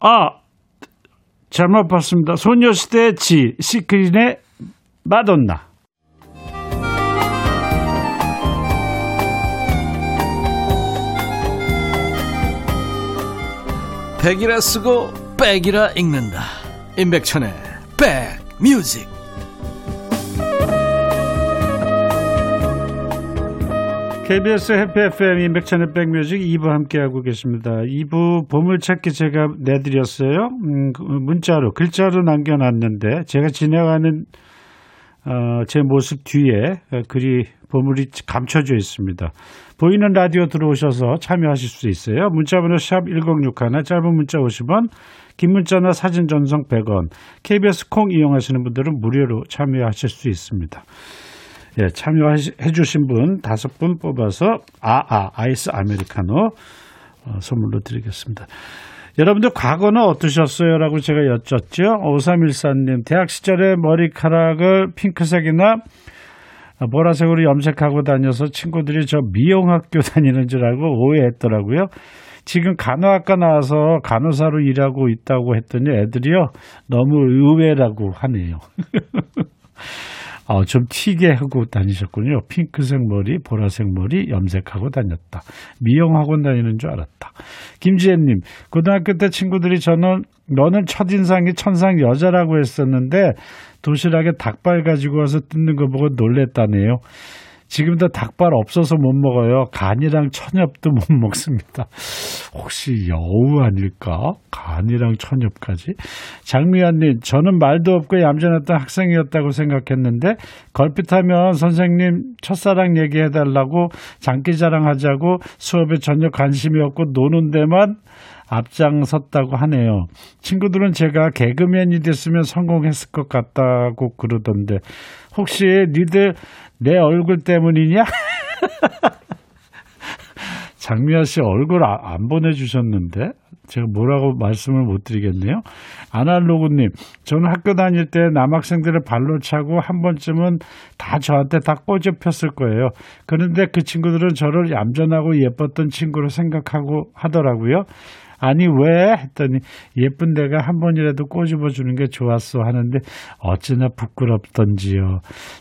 아 잘못 봤습니다. 소녀시대 지 시크릿의 마돈나 백이라 쓰고 백이라 읽는다 임백천의 백뮤직 KBS 해피 FM 임백천의 백뮤직 2부 함께하고 계십니다. 2부 보물찾기 제가 내드렸어요. 음, 그 문자로 글자로 남겨놨는데 제가 지나가는 어, 제 모습 뒤에 글이 보물이 감춰져 있습니다. 보이는 라디오 들어오셔서 참여하실 수 있어요. 문자번호 샵 1061, 짧은 문자 50원, 긴 문자나 사진 전송 100원, KBS 콩 이용하시는 분들은 무료로 참여하실 수 있습니다. 예, 참여해 주신 분 다섯 분 뽑아서 아아 아이스 아메리카노 어, 선물로 드리겠습니다. 여러분들 과거는 어떠셨어요? 라고 제가 여쭙죠. 5314님, 대학 시절에 머리카락을 핑크색이나 보라색으로 염색하고 다녀서 친구들이 저 미용학교 다니는 줄 알고 오해했더라고요. 지금 간호학과 나와서 간호사로 일하고 있다고 했더니 애들이요. 너무 의외라고 하네요. 어, 좀 튀게 하고 다니셨군요. 핑크색 머리, 보라색 머리 염색하고 다녔다. 미용 학원 다니는 줄 알았다. 김지혜님, 고등학교 때 친구들이 저는 너는 첫인상이 천상 여자라고 했었는데 도시락에 닭발 가지고 와서 뜯는 거 보고 놀랬다네요. 지금도 닭발 없어서 못 먹어요. 간이랑 천엽도 못 먹습니다. 혹시 여우 아닐까? 간이랑 천엽까지? 장미연님, 저는 말도 없고 얌전했던 학생이었다고 생각했는데 걸핏하면 선생님 첫사랑 얘기해달라고 장기자랑 하자고 수업에 전혀 관심이 없고 노는 데만 앞장섰다고 하네요. 친구들은 제가 개그맨이 됐으면 성공했을 것 같다고 그러던데 혹시 니들 내 얼굴 때문이냐? 장미아 씨 얼굴 아, 안 보내주셨는데 제가 뭐라고 말씀을 못 드리겠네요. 아날로그님, 저는 학교 다닐 때 남학생들을 발로 차고 한 번쯤은 다 저한테 다 꼬져 폈을 거예요. 그런데 그 친구들은 저를 얌전하고 예뻤던 친구로 생각하고 하더라고요. 아니 왜 했더니 예쁜 데가 한 번이라도 꼬집어 주는 게 좋았어 하는데 어찌나 부끄럽던지요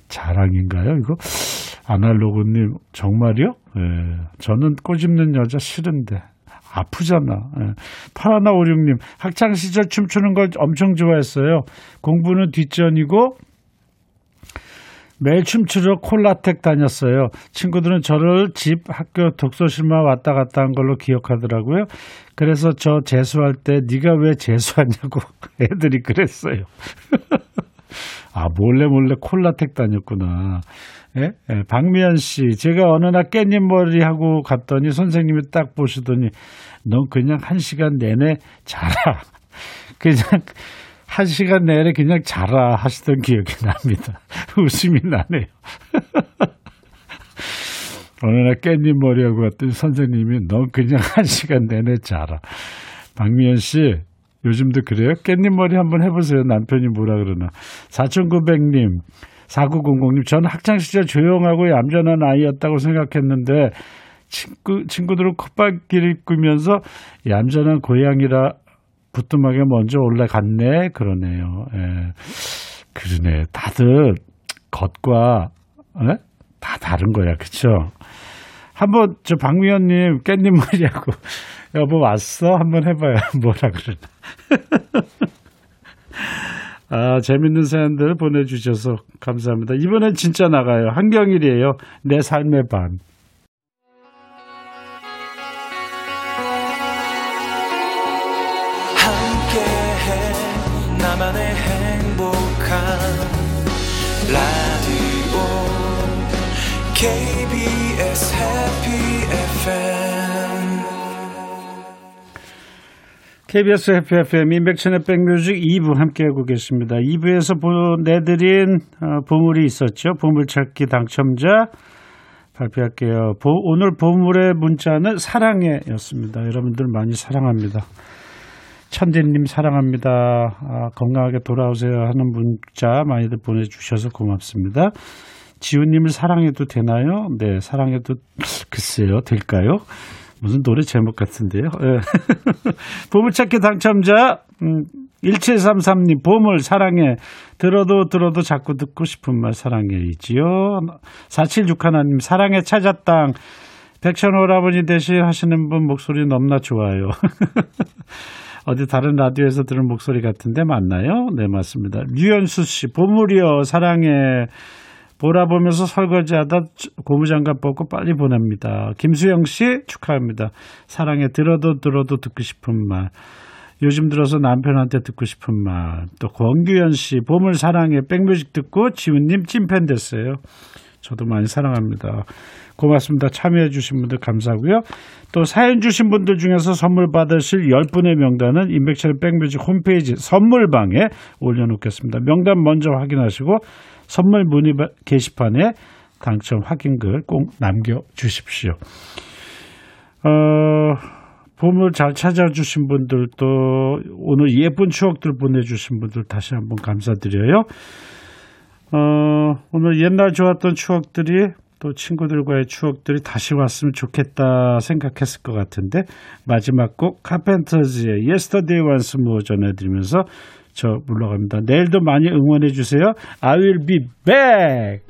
자랑인가요 이거 아날로그님 정말요? 예, 저는 꼬집는 여자 싫은데 아프잖아. 예. 파라나 오륙님 학창 시절 춤추는 걸 엄청 좋아했어요. 공부는 뒷전이고 매일 춤추러 콜라텍 다녔어요. 친구들은 저를 집, 학교, 독서실만 왔다 갔다 한 걸로 기억하더라고요. 그래서 저 재수할 때 네가 왜 재수하냐고 애들이 그랬어요. 아 몰래 몰래 콜라텍 다녔구나. 예? 예, 박미연 씨, 제가 어느 날 깻잎 머리 하고 갔더니 선생님이 딱 보시더니 넌 그냥 한 시간 내내 자라. 그냥 한 시간 내내 그냥 자라 하시던 기억이 납니다. 웃음이 나네요. 어느 날 깻잎 머리하고 갔더니 선생님이 넌 그냥 한 시간 내내 자라. 박미연 씨, 요즘도 그래요? 깻잎 머리 한번 해보세요. 남편이 뭐라 그러나. 4900님, 4900님, 저는 학창시절 조용하고 얌전한 아이였다고 생각했는데, 친구, 친구들은 콧바퀴를 끄면서 얌전한 고양이라 부뚜막에 먼저 올라갔네. 그러네요. 예. 그러네. 다들 겉과, 예? 다 다른 거야. 그쵸? 한번 저 박미연님 깻잎머리하고 여보 왔어? 한번 해봐요. 뭐라 그러나. 아, 재밌는 사연들 보내주셔서 감사합니다. 이번엔 진짜 나가요. 한경일이에요. 내 삶의 반. KBS 해피 FM 인백천의 백뮤직 2부 함께하고 계십니다. 2부에서 보내드린 어, 보물이 있었죠. 보물찾기 당첨자 발표할게요. 보- 오늘 보물의 문자는 사랑해였습니다. 여러분들 많이 사랑합니다. 천재님 사랑합니다. 아, 건강하게 돌아오세요 하는 문자 많이들 보내주셔서 고맙습니다. 지훈님을 사랑해도 되나요? 네, 사랑해도 글쎄요, 될까요? 무슨 노래 제목 같은데요. 예. 보물찾기 당첨자 음, 1733님 보물 사랑해 들어도 들어도 자꾸 듣고 싶은 말 사랑해이지요. 4761님 사랑해 찾았당 백천 오라버니 대신 하시는 분 목소리 너무나 좋아요. 어디 다른 라디오에서 들은 목소리 같은데 맞나요? 네 맞습니다. 류현수 씨 보물이요 사랑해 보라 보면서 설거지하다 고무장갑 벗고 빨리 보냅니다. 김수영 씨 축하합니다. 사랑해 들어도 들어도 듣고 싶은 말. 요즘 들어서 남편한테 듣고 싶은 말. 또 권규현 씨 보물 사랑해 백뮤직 듣고 지훈님 찐팬 됐어요. 저도 많이 사랑합니다. 고맙습니다. 참여해 주신 분들 감사하고요. 또 사연 주신 분들 중에서 선물 받으실 10분의 명단은 인백션의 백뮤직 홈페이지 선물방에 올려놓겠습니다. 명단 먼저 확인하시고 선물 문의 바- 게시판에 당첨 확인글 꼭 남겨주십시오. 어, 보물 잘 찾아주신 분들 또 오늘 예쁜 추억들 보내주신 분들 다시 한번 감사드려요. 어, 오늘 옛날 좋았던 추억들이 또 친구들과의 추억들이 다시 왔으면 좋겠다 생각했을 것 같은데 마지막 곡 카펜터즈의 Yesterday Once More 전해드리면서 저 물러갑니다. 내일도 많이 응원해 주세요. I will be back.